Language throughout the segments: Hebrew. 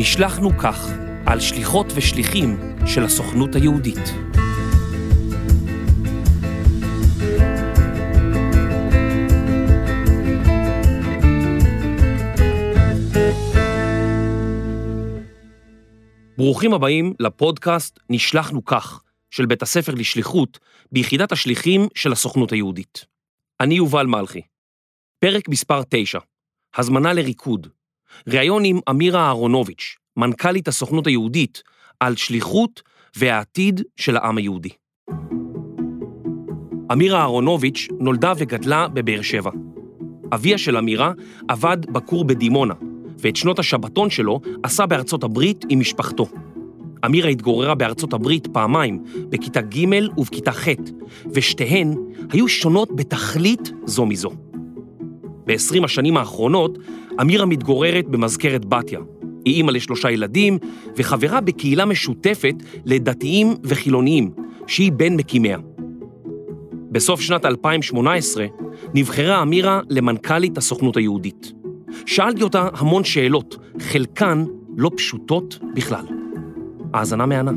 נשלחנו כך, על שליחות ושליחים של הסוכנות היהודית. ברוכים הבאים לפודקאסט נשלחנו כך, של בית הספר לשליחות, ביחידת השליחים של הסוכנות היהודית. אני יובל מלכי. פרק מספר 9, הזמנה לריקוד. ראיון עם אמירה אהרונוביץ', מנכ"לית הסוכנות היהודית, על שליחות והעתיד של העם היהודי. אמירה אהרונוביץ' נולדה וגדלה בבאר שבע. אביה של אמירה עבד בכור בדימונה, ואת שנות השבתון שלו עשה בארצות הברית עם משפחתו. אמירה התגוררה בארצות הברית פעמיים, בכיתה ג' ובכיתה ח', ושתיהן היו שונות בתכלית זו מזו. ב-20 השנים האחרונות, אמירה מתגוררת במזכרת בתיה. היא אימא לשלושה ילדים, וחברה בקהילה משותפת לדתיים וחילוניים, שהיא בן מקימיה. בסוף שנת 2018 נבחרה אמירה למנכ"לית הסוכנות היהודית. שאלתי אותה המון שאלות, חלקן לא פשוטות בכלל. האזנה מהנה.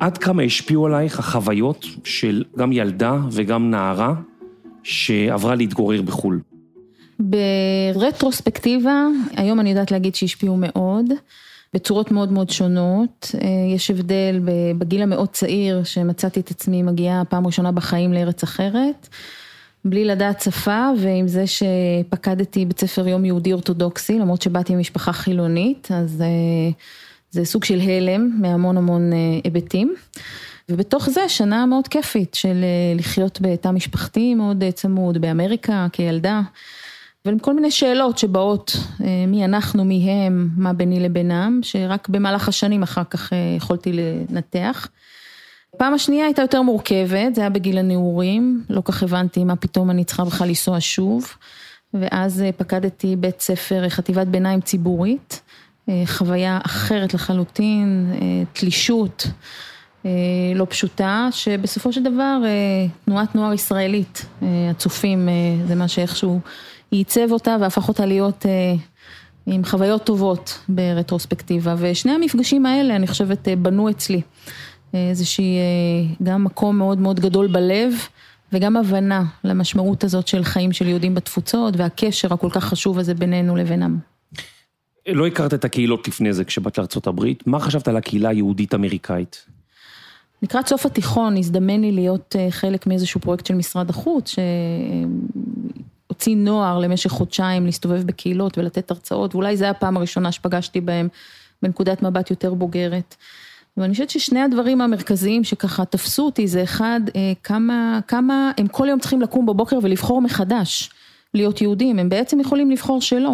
עד כמה השפיעו עלייך החוויות של גם ילדה וגם נערה שעברה להתגורר בחו"ל? ברטרוספקטיבה, היום אני יודעת להגיד שהשפיעו מאוד, בצורות מאוד מאוד שונות. יש הבדל בגיל המאוד צעיר שמצאתי את עצמי מגיעה פעם ראשונה בחיים לארץ אחרת. בלי לדעת שפה ועם זה שפקדתי בית ספר יום יהודי אורתודוקסי, למרות שבאתי ממשפחה חילונית, אז זה סוג של הלם מהמון המון היבטים. ובתוך זה שנה מאוד כיפית של לחיות בתא משפחתי מאוד צמוד באמריקה כילדה. ולכל מיני שאלות שבאות מי אנחנו, מי הם, מה ביני לבינם, שרק במהלך השנים אחר כך יכולתי לנתח. פעם השנייה הייתה יותר מורכבת, זה היה בגיל הנעורים, לא כך הבנתי מה פתאום אני צריכה בכלל לנסוע שוב, ואז פקדתי בית ספר, חטיבת ביניים ציבורית, חוויה אחרת לחלוטין, תלישות לא פשוטה, שבסופו של דבר תנועת נוער ישראלית, הצופים, זה מה שאיכשהו ייצב אותה והפך אותה להיות עם חוויות טובות ברטרוספקטיבה, ושני המפגשים האלה אני חושבת בנו אצלי. איזושהי גם מקום מאוד מאוד גדול בלב וגם הבנה למשמעות הזאת של חיים של יהודים בתפוצות והקשר הכל כך חשוב הזה בינינו לבינם. לא הכרת את הקהילות לפני זה כשבאת לארה"ב, מה חשבת על הקהילה היהודית אמריקאית? לקראת סוף התיכון הזדמן לי להיות חלק מאיזשהו פרויקט של משרד החוץ, שהוציא נוער למשך חודשיים להסתובב בקהילות ולתת הרצאות, ואולי זו הפעם הראשונה שפגשתי בהם בנקודת מבט יותר בוגרת. ואני חושבת ששני הדברים המרכזיים שככה תפסו אותי זה אחד, כמה, כמה הם כל יום צריכים לקום בבוקר ולבחור מחדש להיות יהודים, הם בעצם יכולים לבחור שלא.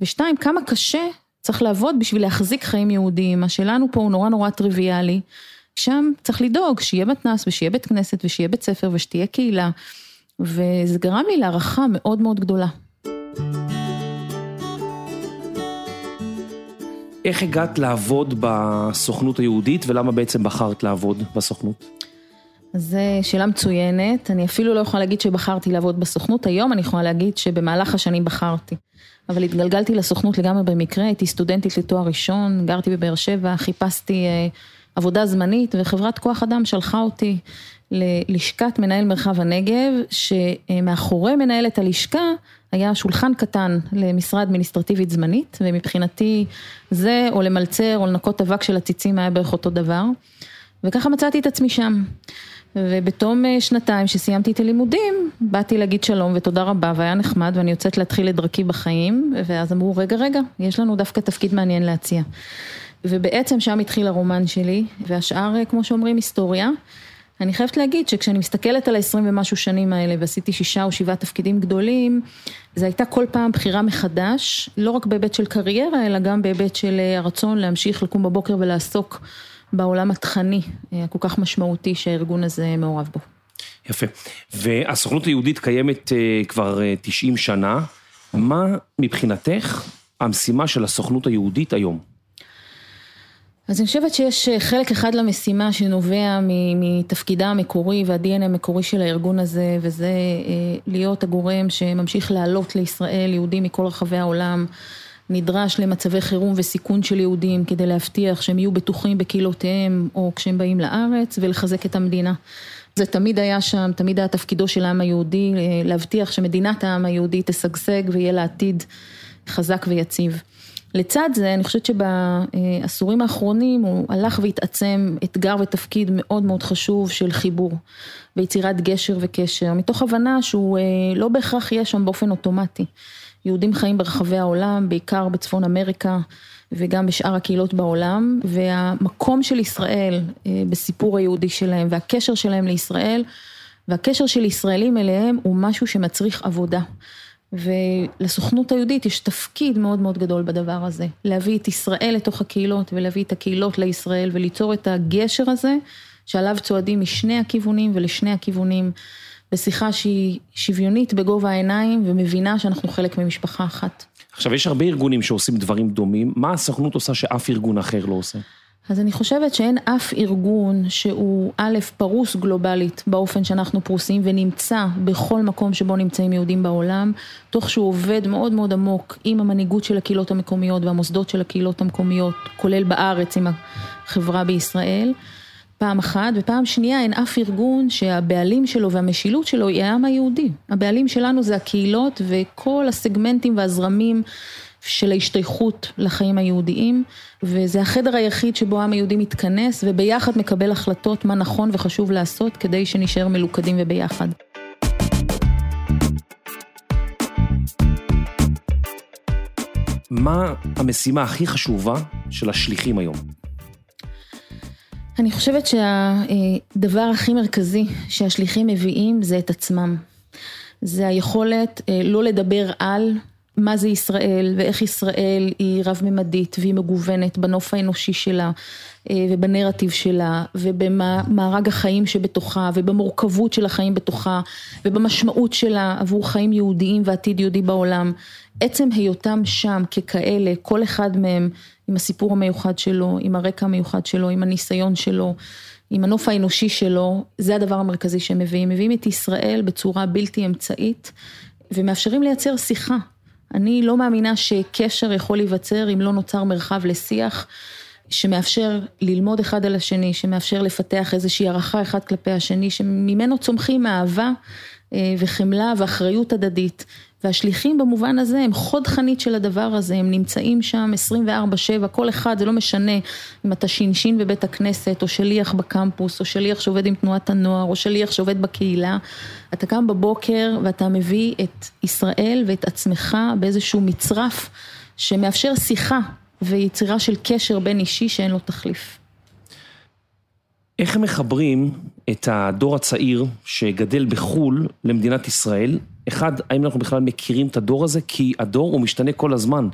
ושתיים, כמה קשה צריך לעבוד בשביל להחזיק חיים יהודיים, מה שלנו פה הוא נורא נורא טריוויאלי, שם צריך לדאוג שיהיה מתנ"ס ושיהיה בית כנסת ושיהיה בית ספר ושתהיה קהילה, וזה גרם לי להערכה מאוד מאוד גדולה. איך הגעת לעבוד בסוכנות היהודית ולמה בעצם בחרת לעבוד בסוכנות? זו שאלה מצוינת, אני אפילו לא יכולה להגיד שבחרתי לעבוד בסוכנות, היום אני יכולה להגיד שבמהלך השנים בחרתי. אבל התגלגלתי לסוכנות לגמרי במקרה, הייתי סטודנטית לתואר ראשון, גרתי בבאר שבע, חיפשתי עבודה זמנית וחברת כוח אדם שלחה אותי ללשכת מנהל מרחב הנגב, שמאחורי מנהלת הלשכה היה שולחן קטן למשרה אדמיניסטרטיבית זמנית, ומבחינתי זה או למלצר או לנקות אבק של הציצים היה בערך אותו דבר, וככה מצאתי את עצמי שם. ובתום שנתיים שסיימתי את הלימודים, באתי להגיד שלום ותודה רבה והיה נחמד ואני יוצאת להתחיל את דרכי בחיים, ואז אמרו רגע רגע, יש לנו דווקא תפקיד מעניין להציע. ובעצם שם התחיל הרומן שלי, והשאר כמו שאומרים היסטוריה. אני חייבת להגיד שכשאני מסתכלת על ה-20 ומשהו שנים האלה ועשיתי שישה או שבעה תפקידים גדולים, זו הייתה כל פעם בחירה מחדש, לא רק בהיבט של קריירה, אלא גם בהיבט של הרצון להמשיך לקום בבוקר ולעסוק בעולם התכני הכל כך משמעותי שהארגון הזה מעורב בו. יפה, והסוכנות היהודית קיימת כבר 90 שנה, מה מבחינתך המשימה של הסוכנות היהודית היום? אז אני חושבת שיש אה, חלק אחד למשימה שנובע מתפקידה המקורי וה-DNA המקורי של הארגון הזה, וזה אה, להיות הגורם שממשיך לעלות לישראל יהודים מכל רחבי העולם. נדרש למצבי חירום וסיכון של יהודים כדי להבטיח שהם יהיו בטוחים בקהילותיהם או כשהם באים לארץ ולחזק את המדינה. זה תמיד היה שם, תמיד היה תפקידו של העם היהודי אה, להבטיח שמדינת העם היהודי תשגשג ויהיה לה עתיד חזק ויציב. לצד זה, אני חושבת שבעשורים האחרונים הוא הלך והתעצם אתגר ותפקיד מאוד מאוד חשוב של חיבור ויצירת גשר וקשר, מתוך הבנה שהוא אה, לא בהכרח יהיה שם באופן אוטומטי. יהודים חיים ברחבי העולם, בעיקר בצפון אמריקה וגם בשאר הקהילות בעולם, והמקום של ישראל אה, בסיפור היהודי שלהם והקשר שלהם לישראל והקשר של ישראלים אליהם הוא משהו שמצריך עבודה. ולסוכנות היהודית יש תפקיד מאוד מאוד גדול בדבר הזה, להביא את ישראל לתוך הקהילות ולהביא את הקהילות לישראל וליצור את הגשר הזה שעליו צועדים משני הכיוונים ולשני הכיוונים בשיחה שהיא שוויונית בגובה העיניים ומבינה שאנחנו חלק ממשפחה אחת. עכשיו יש הרבה ארגונים שעושים דברים דומים, מה הסוכנות עושה שאף ארגון אחר לא עושה? אז אני חושבת שאין אף ארגון שהוא א', פרוס גלובלית באופן שאנחנו פרוסים ונמצא בכל מקום שבו נמצאים יהודים בעולם, תוך שהוא עובד מאוד מאוד עמוק עם המנהיגות של הקהילות המקומיות והמוסדות של הקהילות המקומיות, כולל בארץ עם החברה בישראל. פעם אחת, ופעם שנייה אין אף ארגון שהבעלים שלו והמשילות שלו היא העם היהודי. הבעלים שלנו זה הקהילות וכל הסגמנטים והזרמים של ההשתייכות לחיים היהודיים, וזה החדר היחיד שבו העם היהודי מתכנס וביחד מקבל החלטות מה נכון וחשוב לעשות כדי שנשאר מלוכדים וביחד. מה המשימה הכי חשובה של השליחים היום? אני חושבת שהדבר הכי מרכזי שהשליחים מביאים זה את עצמם. זה היכולת אה, לא לדבר על מה זה ישראל ואיך ישראל היא רב-ממדית והיא מגוונת בנוף האנושי שלה אה, ובנרטיב שלה ובמארג החיים שבתוכה ובמורכבות של החיים בתוכה ובמשמעות שלה עבור חיים יהודיים ועתיד יהודי בעולם. עצם היותם שם ככאלה, כל אחד מהם עם הסיפור המיוחד שלו, עם הרקע המיוחד שלו, עם הניסיון שלו, עם הנוף האנושי שלו, זה הדבר המרכזי שהם מביאים. מביאים את ישראל בצורה בלתי אמצעית ומאפשרים לייצר שיחה. אני לא מאמינה שקשר יכול להיווצר אם לא נוצר מרחב לשיח שמאפשר ללמוד אחד על השני, שמאפשר לפתח איזושהי הערכה אחד כלפי השני, שממנו צומחים אהבה אה, וחמלה ואחריות הדדית. והשליחים במובן הזה הם חוד חנית של הדבר הזה, הם נמצאים שם 24/7, כל אחד, זה לא משנה אם אתה שינשין בבית הכנסת, או שליח בקמפוס, או שליח שעובד עם תנועת הנוער, או שליח שעובד בקהילה, אתה קם בבוקר ואתה מביא את ישראל ואת עצמך באיזשהו מצרף שמאפשר שיחה ויצירה של קשר בין אישי שאין לו תחליף. איך מחברים את הדור הצעיר שגדל בחו"ל למדינת ישראל? אחד, האם אנחנו בכלל מכירים את הדור הזה? כי הדור הוא משתנה כל הזמן.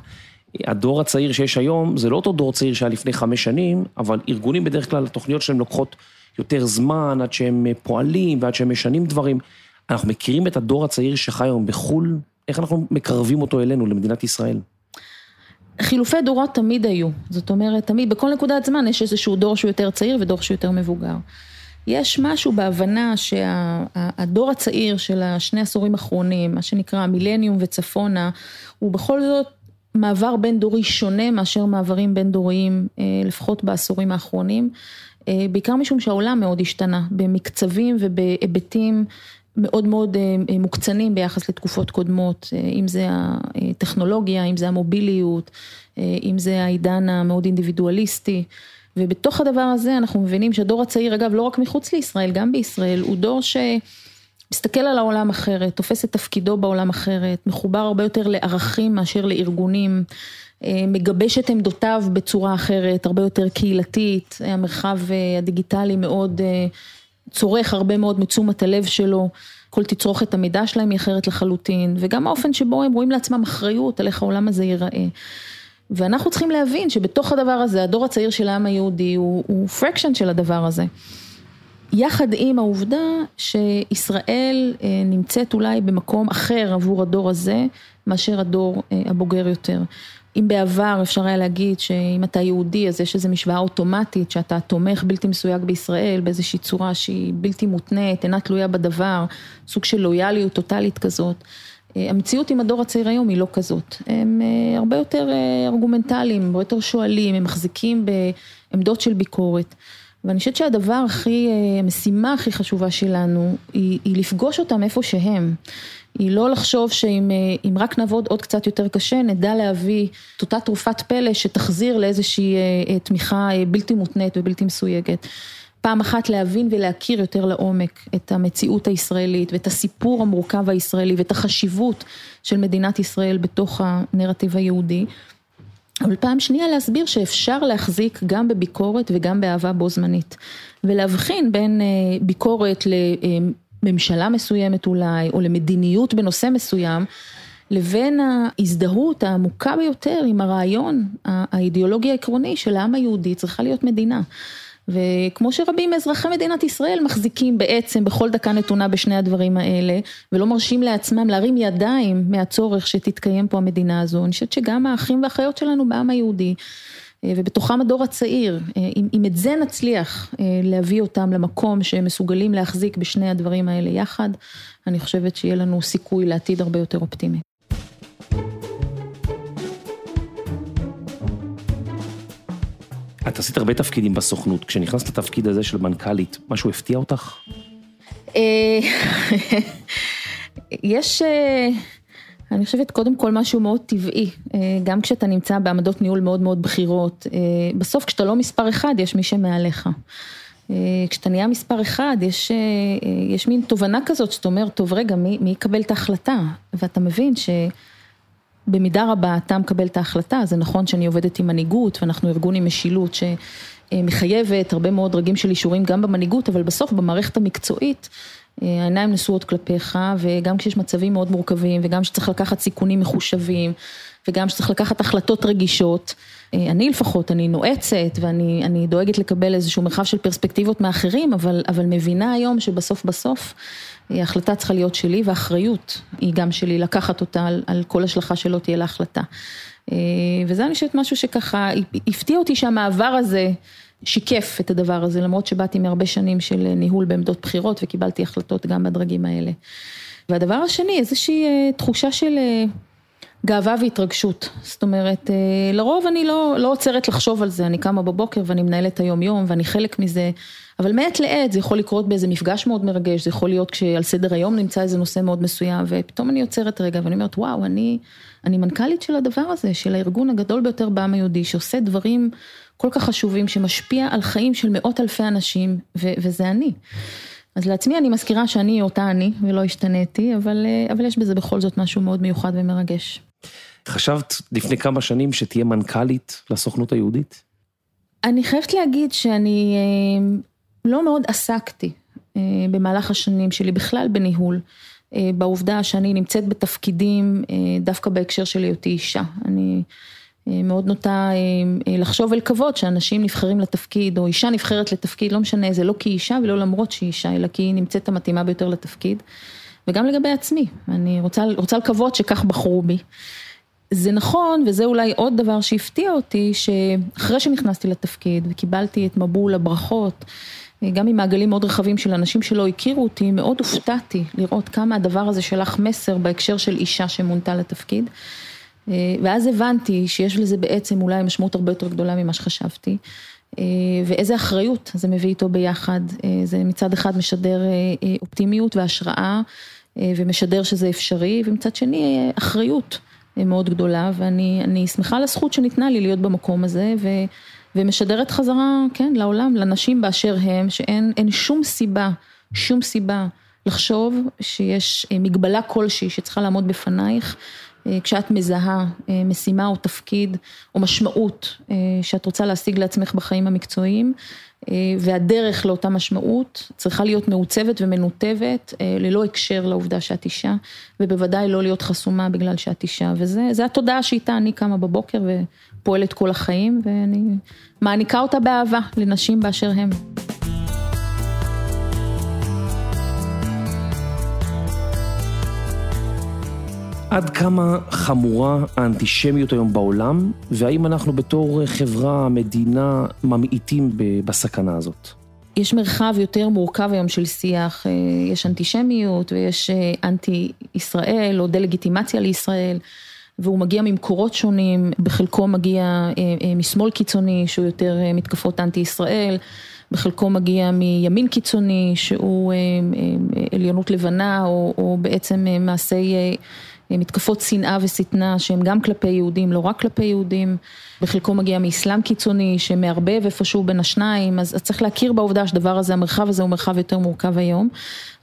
הדור הצעיר שיש היום זה לא אותו דור צעיר שהיה לפני חמש שנים, אבל ארגונים בדרך כלל, התוכניות שלהם לוקחות יותר זמן עד שהם פועלים ועד שהם משנים דברים. אנחנו מכירים את הדור הצעיר שחי היום בחו"ל? איך אנחנו מקרבים אותו אלינו, למדינת ישראל? חילופי דורות תמיד היו, זאת אומרת, תמיד, בכל נקודת זמן יש איזשהו דור שהוא יותר צעיר ודור שהוא יותר מבוגר. יש משהו בהבנה שהדור הצעיר של השני עשורים האחרונים, מה שנקרא המילניום וצפונה, הוא בכל זאת מעבר בין דורי שונה מאשר מעברים בין דוריים, אה, לפחות בעשורים האחרונים, אה, בעיקר משום שהעולם מאוד השתנה במקצבים ובהיבטים מאוד מאוד אה, מוקצנים ביחס לתקופות קודמות, אם זה הטכנולוגיה, אם זה המוביליות, אם זה העידן המאוד אינדיבידואליסטי. ובתוך הדבר הזה אנחנו מבינים שהדור הצעיר, אגב, לא רק מחוץ לישראל, גם בישראל, הוא דור שמסתכל על העולם אחרת, תופס את תפקידו בעולם אחרת, מחובר הרבה יותר לערכים מאשר לארגונים, אה, מגבש את עמדותיו בצורה אחרת, הרבה יותר קהילתית, המרחב אה, הדיגיטלי מאוד אה, צורך הרבה מאוד מתשומת הלב שלו. כל תצרוכת המידע שלהם היא אחרת לחלוטין, וגם האופן שבו הם רואים לעצמם אחריות על איך העולם הזה ייראה. ואנחנו צריכים להבין שבתוך הדבר הזה, הדור הצעיר של העם היהודי הוא, הוא פרקשן של הדבר הזה. יחד עם העובדה שישראל אה, נמצאת אולי במקום אחר עבור הדור הזה, מאשר הדור אה, הבוגר יותר. אם בעבר אפשר היה להגיד שאם אתה יהודי אז יש איזו משוואה אוטומטית שאתה תומך בלתי מסויג בישראל באיזושהי צורה שהיא בלתי מותנית, אינה תלויה בדבר, סוג של לויאליות טוטאלית כזאת. אה, המציאות עם הדור הצעיר היום היא לא כזאת, הם אה, הרבה יותר אה, ארגומנטליים, הרבה יותר שואלים, הם מחזיקים בעמדות של ביקורת. ואני חושבת שהדבר הכי, המשימה הכי חשובה שלנו היא, היא לפגוש אותם איפה שהם. היא לא לחשוב שאם רק נעבוד עוד קצת יותר קשה, נדע להביא את אותה תרופת פלא שתחזיר לאיזושהי תמיכה בלתי מותנית ובלתי מסויגת. פעם אחת להבין ולהכיר יותר לעומק את המציאות הישראלית ואת הסיפור המורכב הישראלי ואת החשיבות של מדינת ישראל בתוך הנרטיב היהודי. אבל פעם שנייה להסביר שאפשר להחזיק גם בביקורת וגם באהבה בו זמנית. ולהבחין בין אה, ביקורת לממשלה מסוימת אולי, או למדיניות בנושא מסוים, לבין ההזדהות העמוקה ביותר עם הרעיון האידיאולוגי העקרוני של העם היהודי צריכה להיות מדינה. וכמו שרבים מאזרחי מדינת ישראל מחזיקים בעצם בכל דקה נתונה בשני הדברים האלה, ולא מרשים לעצמם להרים ידיים מהצורך שתתקיים פה המדינה הזו, אני חושבת שגם האחים והאחיות שלנו בעם היהודי, ובתוכם הדור הצעיר, אה, אם, את זה נצליח אה, להביא אותם למקום שהם מסוגלים להחזיק בשני הדברים האלה יחד, אני חושבת שיהיה לנו סיכוי לעתיד הרבה יותר אופטימי. את עשית הרבה תפקידים בסוכנות, כשנכנסת לתפקיד הזה של מנכ"לית, משהו הפתיע אותך? אה, יש, אה, אני חושבת קודם כל משהו מאוד טבעי, אה, גם כשאתה נמצא בעמדות ניהול מאוד מאוד בכירות, בסוף כשאתה לא מספר אחד יש מי שמעליך. כשאתה נהיה מספר אחד, יש, יש מין תובנה כזאת שאתה אומר, טוב רגע, מי, מי יקבל את ההחלטה? ואתה מבין ש... במידה רבה אתה מקבל את ההחלטה, זה נכון שאני עובדת עם מנהיגות ואנחנו ארגון עם משילות שמחייבת הרבה מאוד דרגים של אישורים גם במנהיגות, אבל בסוף במערכת המקצועית העיניים נשואות כלפיך וגם כשיש מצבים מאוד מורכבים וגם כשצריך לקחת סיכונים מחושבים וגם כשצריך לקחת החלטות רגישות, אני לפחות, אני נועצת ואני דואגת לקבל איזשהו מרחב של פרספקטיבות מאחרים, אבל, אבל מבינה היום שבסוף בסוף ההחלטה צריכה להיות שלי והאחריות היא גם שלי לקחת אותה על, על כל השלכה שלא תהיה להחלטה. אה, וזה אני חושבת משהו שככה הפתיע אותי שהמעבר הזה שיקף את הדבר הזה, למרות שבאתי מהרבה שנים של ניהול בעמדות בחירות וקיבלתי החלטות גם בדרגים האלה. והדבר השני, איזושהי אה, תחושה של אה, גאווה והתרגשות. זאת אומרת, לרוב אני לא, לא עוצרת לחשוב על זה, אני קמה בבוקר ואני מנהלת היום יום ואני חלק מזה. אבל מעת לעת זה יכול לקרות באיזה מפגש מאוד מרגש, זה יכול להיות כשעל סדר היום נמצא איזה נושא מאוד מסוים, ופתאום אני עוצרת רגע ואני אומרת, וואו, אני, אני מנכ"לית של הדבר הזה, של הארגון הגדול ביותר בעם היהודי, שעושה דברים כל כך חשובים, שמשפיע על חיים של מאות אלפי אנשים, ו- וזה אני. אז לעצמי אני מזכירה שאני אותה אני, ולא השתניתי, אבל, אבל יש בזה בכל זאת משהו מאוד מיוחד ומרגש. חשבת לפני כמה שנים שתהיה מנכ"לית לסוכנות היהודית? אני חייבת להגיד שאני אה, לא מאוד עסקתי אה, במהלך השנים שלי בכלל בניהול, אה, בעובדה שאני נמצאת בתפקידים דווקא בהקשר של היותי אישה. אני מאוד נוטה לחשוב ולקוות שאנשים נבחרים לתפקיד, או אישה נבחרת לתפקיד, לא משנה, זה לא כי אישה ולא למרות שהיא אישה, אלא כי היא נמצאת המתאימה ביותר לתפקיד. וגם לגבי עצמי, אני רוצה, רוצה לקוות שכך בחרו בי. זה נכון, וזה אולי עוד דבר שהפתיע אותי, שאחרי שנכנסתי לתפקיד וקיבלתי את מבול הברכות, גם ממעגלים מאוד רחבים של אנשים שלא הכירו אותי, מאוד הופתעתי לראות כמה הדבר הזה שלח מסר בהקשר של אישה שמונתה לתפקיד. ואז הבנתי שיש לזה בעצם אולי משמעות הרבה יותר גדולה ממה שחשבתי. ואיזה אחריות זה מביא איתו ביחד. זה מצד אחד משדר אופטימיות והשראה, ומשדר שזה אפשרי, ומצד שני אחריות. מאוד גדולה, ואני שמחה על הזכות שניתנה לי להיות במקום הזה, ו, ומשדרת חזרה, כן, לעולם, לנשים באשר הם, שאין שום סיבה, שום סיבה לחשוב שיש אה, מגבלה כלשהי שצריכה לעמוד בפנייך, אה, כשאת מזהה אה, משימה או תפקיד או משמעות שאת רוצה להשיג לעצמך בחיים המקצועיים, אה, והדרך לאותה משמעות צריכה להיות מעוצבת ומנותבת אה, ללא הקשר לעובדה שאת אישה, ובוודאי לא להיות חסומה בגלל שאת אישה, וזה התודעה שאיתה אני קמה בבוקר ופועלת כל החיים, ואני מעניקה אותה באהבה לנשים באשר הם. עד כמה חמורה האנטישמיות היום בעולם, והאם אנחנו בתור חברה, מדינה, ממעיטים בסכנה הזאת? יש מרחב יותר מורכב היום של שיח, אה, יש אנטישמיות ויש אה, אנטי ישראל או דה-לגיטימציה לישראל. והוא מגיע ממקורות שונים, בחלקו מגיע אה, משמאל קיצוני שהוא יותר מתקפות אנטי ישראל, בחלקו מגיע מימין קיצוני שהוא עליונות לבנה או, או בעצם מעשי מתקפות שנאה ושטנה שהן גם כלפי יהודים, לא רק כלפי יהודים, בחלקו מגיע מאסלאם קיצוני שמערבב איפשהו בין השניים, אז צריך להכיר בעובדה שהדבר הזה, המרחב הזה הוא מרחב יותר מורכב היום,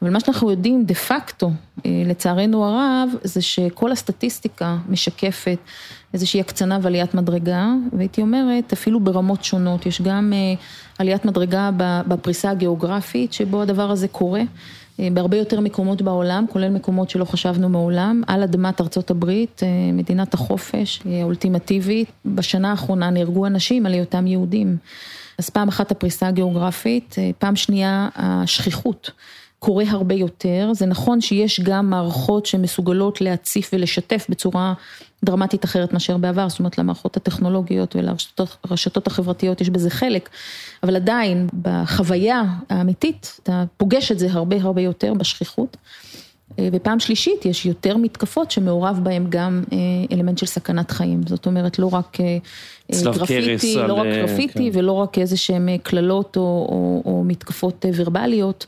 אבל מה שאנחנו יודעים דה פקטו, אה, לצערנו הרב, זה שכל הסטטיסטיקה משקפת איזושהי הקצנה ועליית מדרגה, והייתי אומרת אפילו ברמות שונות, יש גם אה, עליית מדרגה בפריסה הגיאוגרפית שבו הדבר הזה קורה. אה, בהרבה יותר מקומות בעולם, כולל מקומות שלא חשבנו מעולם, על אדמת ארצות הברית, אה, מדינת החופש אה, האולטימטיבית. בשנה האחרונה נהרגו אנשים על היותם יהודים. אז פעם אחת הפריסה הגיאוגרפית, פעם שנייה השכיחות. קורה הרבה יותר, זה נכון שיש גם מערכות שמסוגלות להציף ולשתף בצורה דרמטית אחרת מאשר בעבר, זאת אומרת למערכות הטכנולוגיות ולרשתות החברתיות יש בזה חלק, אבל עדיין בחוויה האמיתית אתה פוגש את זה הרבה הרבה יותר בשכיחות. אה, ופעם שלישית, יש יותר מתקפות שמעורב בהן גם אה, אלמנט של סכנת חיים, זאת אומרת לא רק אה, גרפיטי, לא רק גרפיטי כן. ולא רק איזה שהן קללות או, או, או מתקפות ורבליות.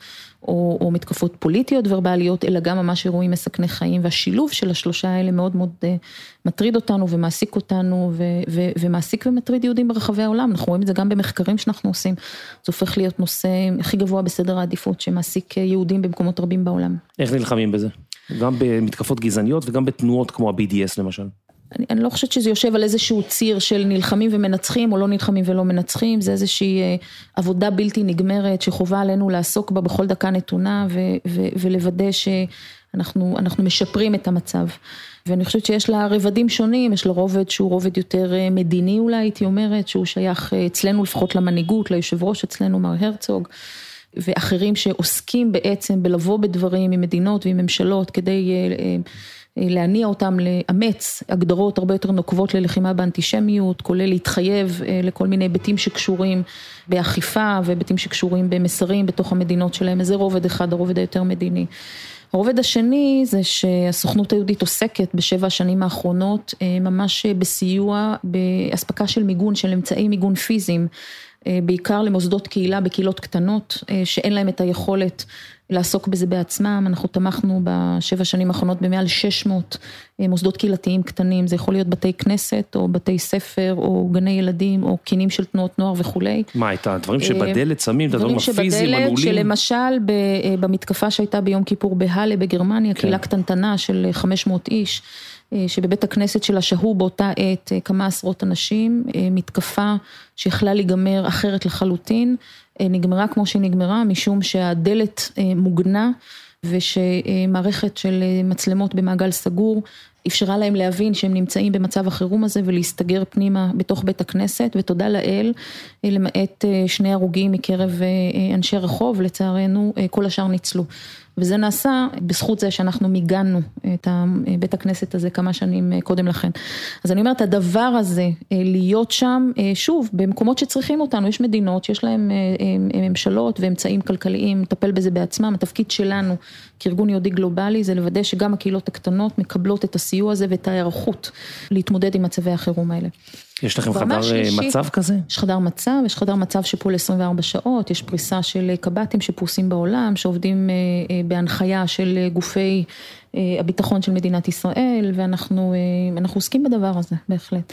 או, או מתקפות פוליטיות ורבליות, אלא גם ממש אירועים מסכני חיים, והשילוב של השלושה האלה מאוד מאוד uh, מטריד אותנו ומעסיק אותנו, ו, ו, ומעסיק ומטריד יהודים ברחבי העולם, אנחנו רואים את זה גם במחקרים שאנחנו עושים, זה הופך להיות נושא הכי גבוה בסדר העדיפות, שמעסיק אה, יהודים במקומות רבים בעולם. איך נלחמים בזה? גם במתקפות גזעניות וגם בתנועות כמו ה-BDS למשל. אני, אני לא חושבת שזה יושב על איזשהו ציר של נלחמים ומנצחים או לא נלחמים ולא מנצחים, זה איזושהי אה, עבודה בלתי נגמרת שחובה עלינו לעסוק בה בכל דקה נתונה ו, ו, ולוודא שאנחנו משפרים את המצב. ואני חושבת שיש לה רבדים שונים, יש לה רובד שהוא רובד יותר אה, מדיני אולי, הייתי אומרת, שהוא שייך אה, אצלנו לפחות למנהיגות, ליושב ראש אצלנו, מר הרצוג. ואחרים שעוסקים בעצם בלבוא בדברים עם מדינות ועם ממשלות כדי להניע אותם לאמץ הגדרות הרבה יותר נוקבות ללחימה באנטישמיות, כולל להתחייב אה, לכל מיני היבטים שקשורים באכיפה והיבטים שקשורים במסרים בתוך המדינות שלהם, זה רובד אחד, הרובד היותר מדיני. הרובד השני זה שהסוכנות היהודית עוסקת בשבע השנים האחרונות אה, ממש בסיוע באספקה של מיגון, של אמצעי מיגון פיזיים, אה, בעיקר למוסדות קהילה בקהילות קטנות שאין להם את היכולת לעסוק בזה בעצמם, אנחנו תמכנו בשבע שנים האחרונות במעל 600 אה, מוסדות קהילתיים קטנים, זה יכול להיות בתי כנסת או בתי ספר או גני ילדים או קינים של תנועות נוער וכולי. מה, את הדברים אה, שבדלת שמים, את הדברים הפיזיים, הנעולים? שלמשל אה, במתקפה שהייתה ביום כיפור בהאלה בגרמניה, כן. קהילה קטנטנה של 500 איש. שבבית הכנסת שלה שהו באותה עת כמה עשרות אנשים, מתקפה שיכלה להיגמר אחרת לחלוטין, נגמרה כמו שהיא נגמרה, משום שהדלת מוגנה ושמערכת של מצלמות במעגל סגור אפשרה להם להבין שהם נמצאים במצב החירום הזה ולהסתגר פנימה בתוך בית הכנסת ותודה לאל, למעט שני הרוגים מקרב אנשי רחוב, לצערנו כל השאר ניצלו. וזה נעשה בזכות זה שאנחנו מיגנו את בית הכנסת הזה כמה שנים קודם לכן. אז אני אומרת, הדבר הזה, להיות שם, שוב, במקומות שצריכים אותנו, יש מדינות שיש להן ממשלות ואמצעים כלכליים לטפל בזה בעצמם, התפקיד שלנו כארגון יהודי גלובלי זה לוודא שגם הקהילות הקטנות מקבלות את הסיוע הזה ואת ההיערכות להתמודד עם מצבי החירום האלה. יש לכם חדר אה, שלישית, מצב כזה? יש חדר מצב, יש חדר מצב שפועל 24 שעות, יש פריסה של אה, קב"טים שפרוסים בעולם, שעובדים אה, בהנחיה של גופי הביטחון של מדינת ישראל, ואנחנו עוסקים בדבר הזה, בהחלט.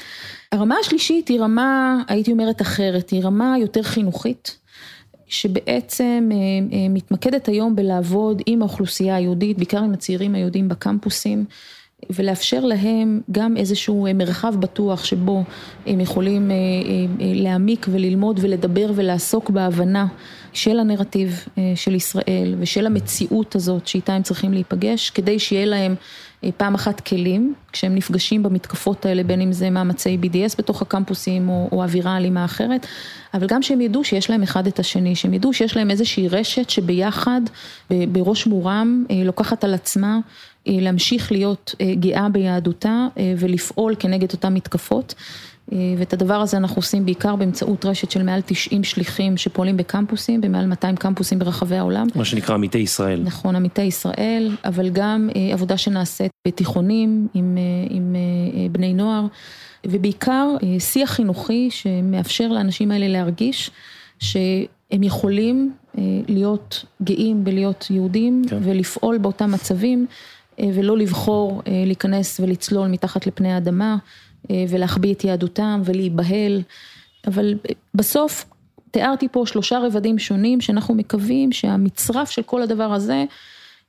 הרמה השלישית היא רמה, הייתי אומרת אחרת, היא רמה יותר חינוכית. שבעצם מתמקדת היום בלעבוד עם האוכלוסייה היהודית, בעיקר עם הצעירים היהודים בקמפוסים. ולאפשר להם גם איזשהו אה, מרחב בטוח שבו הם יכולים אה, אה, להעמיק וללמוד ולדבר ולעסוק בהבנה של הנרטיב של ישראל ושל המציאות הזאת שאיתה הם צריכים להיפגש, כדי שיהיה להם פעם אחת כלים, כשהם נפגשים במתקפות האלה, בין אם זה מאמצי BDS בתוך הקמפוסים או, או אווירה אלימה אחרת, אבל גם שהם ידעו שיש להם אחד את השני, שהם ידעו שיש להם איזושהי רשת שביחד, בראש מורם, לוקחת על עצמה להמשיך להיות גאה ביהדותה ולפעול כנגד אותן מתקפות. ואת הדבר הזה אנחנו עושים בעיקר באמצעות רשת של מעל 90 שליחים שפועלים בקמפוסים, במעל 200 קמפוסים ברחבי העולם. מה שנקרא עמיתי ישראל. נכון, עמיתי ישראל, אבל גם עבודה שנעשית בתיכונים עם, עם בני נוער, ובעיקר שיח חינוכי שמאפשר לאנשים האלה להרגיש שהם יכולים להיות גאים בלהיות יהודים כן. ולפעול באותם מצבים ולא לבחור להיכנס ולצלול מתחת לפני האדמה. ולהחביא את יהדותם ולהיבהל, אבל בסוף תיארתי פה שלושה רבדים שונים שאנחנו מקווים שהמצרף של כל הדבר הזה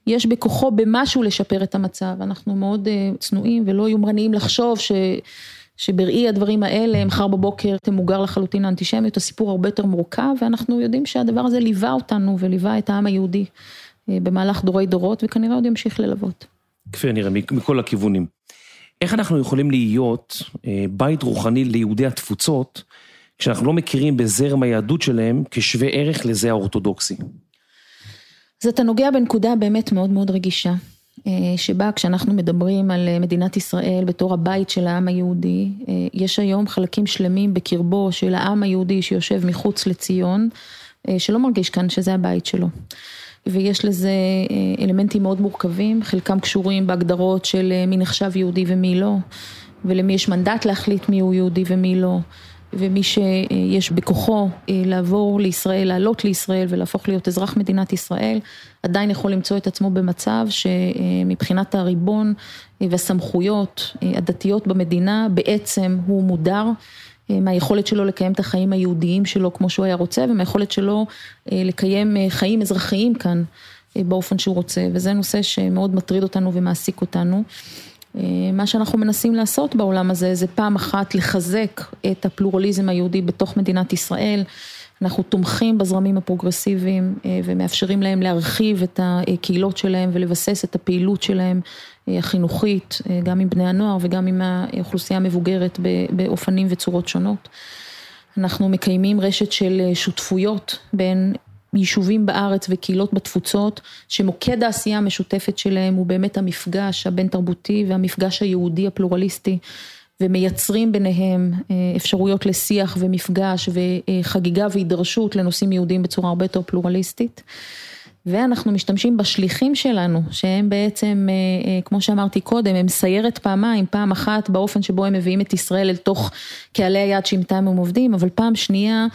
יש בכוחו במשהו לשפר את המצב, אנחנו מאוד צנועים ולא יומרניים לחשוב ש... שבראי הדברים האלה מחר בבוקר תמוגר לחלוטין האנטישמיות, הסיפור הרבה יותר מורכב ואנחנו יודעים שהדבר הזה ליווה אותנו וליווה את העם היהודי במהלך דורי דורות וכנראה עוד ימשיך ללוות. כפי הנראה מכל הכיוונים. איך אנחנו יכולים להיות בית רוחני ליהודי התפוצות, כשאנחנו לא מכירים בזרם היהדות שלהם כשווה ערך לזה האורתודוקסי? אז אתה נוגע בנקודה באמת מאוד מאוד רגישה, שבה כשאנחנו מדברים על מדינת ישראל בתור הבית של העם היהודי, יש היום חלקים שלמים בקרבו של העם היהודי שיושב מחוץ לציון, שלא מרגיש כאן שזה הבית שלו. ויש לזה אלמנטים מאוד מורכבים, חלקם קשורים בהגדרות של מי נחשב יהודי ומי לא, ולמי יש מנדט להחליט מי הוא יהודי ומי לא, ומי שיש בכוחו לעבור לישראל, לעלות לישראל ולהפוך להיות אזרח מדינת ישראל, עדיין יכול למצוא את עצמו במצב שמבחינת הריבון והסמכויות הדתיות במדינה בעצם הוא מודר. מהיכולת שלו לקיים את החיים היהודיים שלו כמו שהוא היה רוצה ומהיכולת שלו לקיים חיים אזרחיים כאן באופן שהוא רוצה וזה נושא שמאוד מטריד אותנו ומעסיק אותנו. מה שאנחנו מנסים לעשות בעולם הזה זה פעם אחת לחזק את הפלורליזם היהודי בתוך מדינת ישראל. אנחנו תומכים בזרמים הפרוגרסיביים ומאפשרים להם להרחיב את הקהילות שלהם ולבסס את הפעילות שלהם החינוכית, גם עם בני הנוער וגם עם האוכלוסייה המבוגרת באופנים וצורות שונות. אנחנו מקיימים רשת של שותפויות בין יישובים בארץ וקהילות בתפוצות, שמוקד העשייה המשותפת שלהם הוא באמת המפגש הבין תרבותי והמפגש היהודי הפלורליסטי. ומייצרים ביניהם אפשרויות לשיח ומפגש וחגיגה והידרשות לנושאים יהודיים בצורה הרבה יותר פלורליסטית. ואנחנו משתמשים בשליחים שלנו, שהם בעצם, כמו שאמרתי קודם, הם סיירת פעמיים, פעם אחת באופן שבו הם מביאים את ישראל אל תוך קהלי היד שאיתם הם עובדים, אבל פעם שנייה,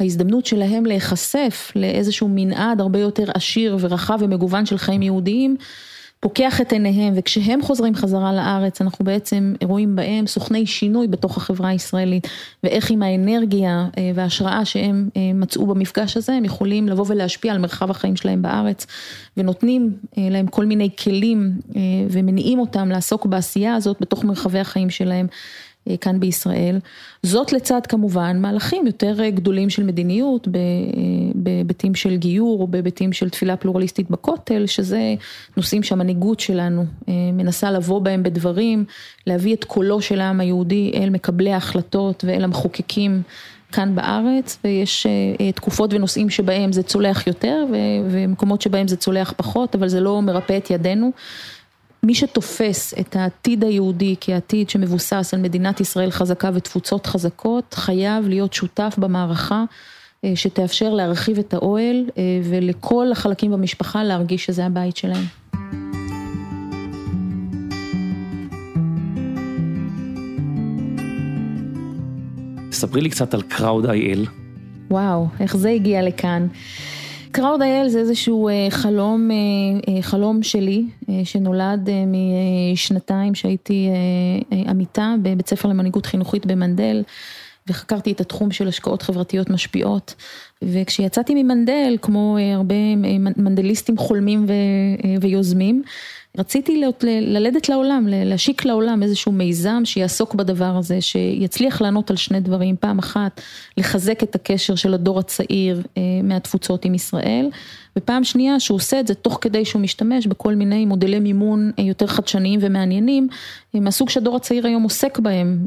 ההזדמנות שלהם להיחשף לאיזשהו מנעד הרבה יותר עשיר ורחב ומגוון של חיים יהודיים, פוקח את עיניהם וכשהם חוזרים חזרה לארץ אנחנו בעצם רואים בהם סוכני שינוי בתוך החברה הישראלית ואיך עם האנרגיה וההשראה שהם מצאו במפגש הזה הם יכולים לבוא ולהשפיע על מרחב החיים שלהם בארץ ונותנים להם כל מיני כלים ומניעים אותם לעסוק בעשייה הזאת בתוך מרחבי החיים שלהם. כאן בישראל, זאת לצד כמובן מהלכים יותר גדולים של מדיניות בהיבטים של גיור או בהיבטים של תפילה פלורליסטית בכותל, שזה נושאים שהמנהיגות שלנו מנסה לבוא בהם בדברים, להביא את קולו של העם היהודי אל מקבלי ההחלטות ואל המחוקקים כאן בארץ, ויש תקופות ונושאים שבהם זה צולח יותר ומקומות שבהם זה צולח פחות, אבל זה לא מרפא את ידינו. מי שתופס את העתיד היהודי כעתיד שמבוסס על מדינת ישראל חזקה ותפוצות חזקות, חייב להיות שותף במערכה שתאפשר להרחיב את האוהל ולכל החלקים במשפחה להרגיש שזה הבית שלהם. ספרי לי קצת על קראוד.איי.אל. וואו, איך זה הגיע לכאן. קראוד.איי.אל זה איזשהו חלום, חלום שלי שנולד משנתיים שהייתי עמיתה בבית ספר למנהיגות חינוכית במנדל וחקרתי את התחום של השקעות חברתיות משפיעות. וכשיצאתי ממנדל, כמו הרבה מנדליסטים חולמים ויוזמים, רציתי ללדת לעולם, להשיק לעולם איזשהו מיזם שיעסוק בדבר הזה, שיצליח לענות על שני דברים, פעם אחת לחזק את הקשר של הדור הצעיר מהתפוצות עם ישראל, ופעם שנייה שהוא עושה את זה תוך כדי שהוא משתמש בכל מיני מודלי מימון יותר חדשניים ומעניינים, מהסוג שהדור הצעיר היום עוסק בהם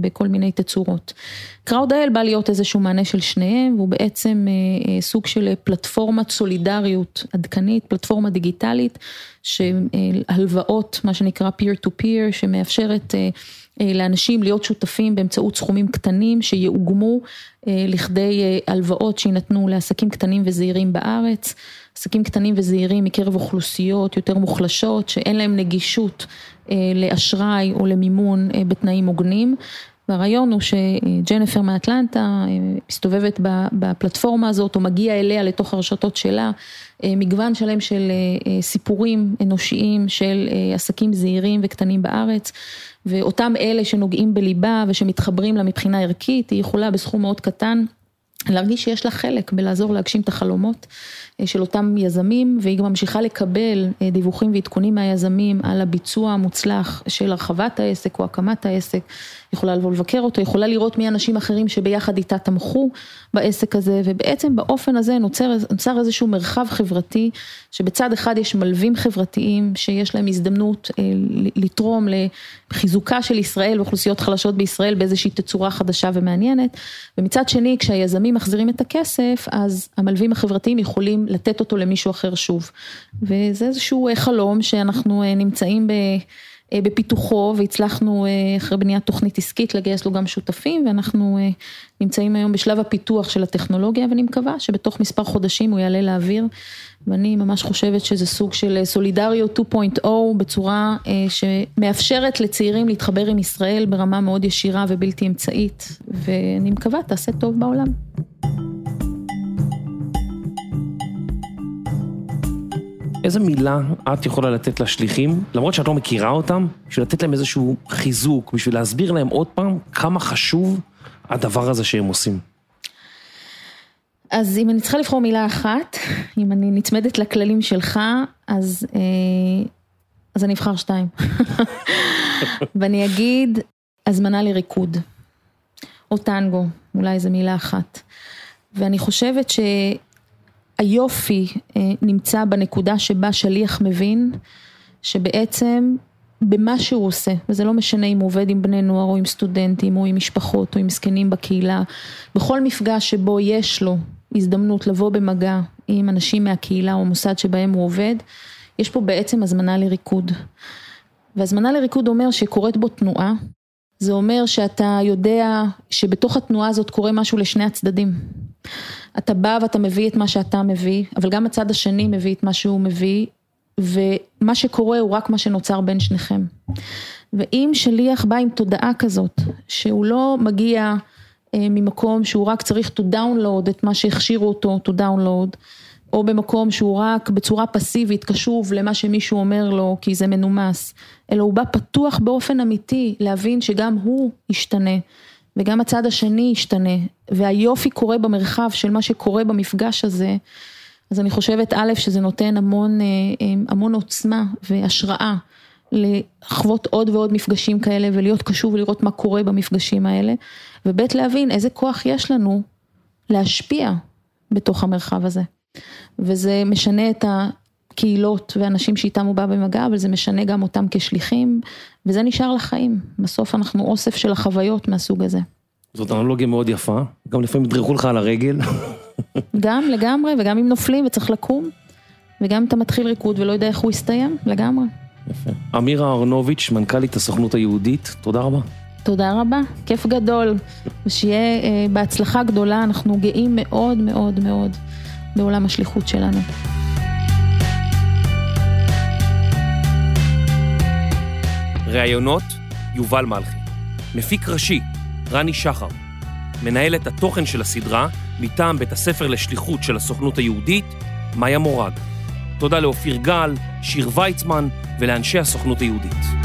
בכל מיני תצורות. קראוד האל בא להיות איזשהו מענה של שניהם, והוא בעצם סוג של פלטפורמת סולידריות עדכנית, פלטפורמה דיגיטלית, שהלוואות, מה שנקרא peer to peer, שמאפשרת לאנשים להיות שותפים באמצעות סכומים קטנים שיאוגמו לכדי הלוואות שיינתנו לעסקים קטנים וזעירים בארץ, עסקים קטנים וזעירים מקרב אוכלוסיות יותר מוחלשות שאין להם נגישות לאשראי או למימון בתנאים הוגנים. והרעיון הוא שג'נפר מאטלנטה מסתובבת בפלטפורמה הזאת או מגיעה אליה לתוך הרשתות שלה, מגוון שלם של סיפורים אנושיים של עסקים זעירים וקטנים בארץ. ואותם אלה שנוגעים בליבה ושמתחברים לה מבחינה ערכית, היא יכולה בסכום מאוד קטן להרגיש שיש לה חלק בלעזור להגשים את החלומות של אותם יזמים, והיא גם ממשיכה לקבל דיווחים ועדכונים מהיזמים על הביצוע המוצלח של הרחבת העסק או הקמת העסק, יכולה לבוא לבקר אותו, יכולה לראות מי אנשים אחרים שביחד איתה תמכו בעסק הזה, ובעצם באופן הזה נוצר, נוצר איזשהו מרחב חברתי, שבצד אחד יש מלווים חברתיים שיש להם הזדמנות לתרום לחיזוקה של ישראל ואוכלוסיות חלשות בישראל באיזושהי תצורה חדשה ומעניינת, ומצד שני כשהיזמים מחזירים את הכסף, אז המלווים החברתיים יכולים לתת אותו למישהו אחר שוב, וזה איזשהו חלום שאנחנו נמצאים ב... בפיתוחו והצלחנו אחרי בניית תוכנית עסקית לגייס לו גם שותפים ואנחנו נמצאים היום בשלב הפיתוח של הטכנולוגיה ואני מקווה שבתוך מספר חודשים הוא יעלה לאוויר ואני ממש חושבת שזה סוג של סולידריות 2.0 בצורה שמאפשרת לצעירים להתחבר עם ישראל ברמה מאוד ישירה ובלתי אמצעית ואני מקווה תעשה טוב בעולם. איזה מילה את יכולה לתת לשליחים, למרות שאת לא מכירה אותם, בשביל לתת להם איזשהו חיזוק, בשביל להסביר להם עוד פעם כמה חשוב הדבר הזה שהם עושים? אז אם אני צריכה לבחור מילה אחת, אם אני נצמדת לכללים שלך, אז, אז אני אבחר שתיים. ואני אגיד, הזמנה לריקוד, או טנגו, אולי זו מילה אחת. ואני חושבת ש... היופי נמצא בנקודה שבה שליח מבין שבעצם במה שהוא עושה, וזה לא משנה אם הוא עובד עם בני נוער או עם סטודנטים או עם משפחות או עם זקנים בקהילה, בכל מפגש שבו יש לו הזדמנות לבוא במגע עם אנשים מהקהילה או מוסד שבהם הוא עובד, יש פה בעצם הזמנה לריקוד. והזמנה לריקוד אומר שקורית בו תנועה, זה אומר שאתה יודע שבתוך התנועה הזאת קורה משהו לשני הצדדים. אתה בא ואתה מביא את מה שאתה מביא, אבל גם הצד השני מביא את מה שהוא מביא, ומה שקורה הוא רק מה שנוצר בין שניכם. ואם שליח בא עם תודעה כזאת, שהוא לא מגיע ממקום שהוא רק צריך to download את מה שהכשירו אותו to download, או במקום שהוא רק בצורה פסיבית קשוב למה שמישהו אומר לו כי זה מנומס, אלא הוא בא פתוח באופן אמיתי להבין שגם הוא ישתנה. וגם הצד השני ישתנה, והיופי קורה במרחב של מה שקורה במפגש הזה, אז אני חושבת א', שזה נותן המון, המון עוצמה והשראה לחוות עוד ועוד מפגשים כאלה ולהיות קשוב ולראות מה קורה במפגשים האלה, וב', להבין איזה כוח יש לנו להשפיע בתוך המרחב הזה. וזה משנה את הקהילות ואנשים שאיתם הוא בא במגע, אבל זה משנה גם אותם כשליחים, וזה נשאר לחיים. בסוף אנחנו אוסף של החוויות מהסוג הזה. זאת אנלוגיה מאוד יפה, גם לפעמים ידרכו לך על הרגל. גם לגמרי, וגם אם נופלים וצריך לקום, וגם אם אתה מתחיל ריקוד ולא יודע איך הוא יסתיים, לגמרי. יפה. אמירה אהרונוביץ', מנכ"לית הסוכנות היהודית, תודה רבה. תודה רבה, כיף גדול, ושיהיה אה, בהצלחה גדולה, אנחנו גאים מאוד מאוד מאוד בעולם השליחות שלנו. ראיונות, יובל מלכי. מפיק ראשי, רני שחר. מנהלת התוכן של הסדרה, מטעם בית הספר לשליחות של הסוכנות היהודית, מאיה מורג. תודה לאופיר גל, שיר ויצמן ולאנשי הסוכנות היהודית.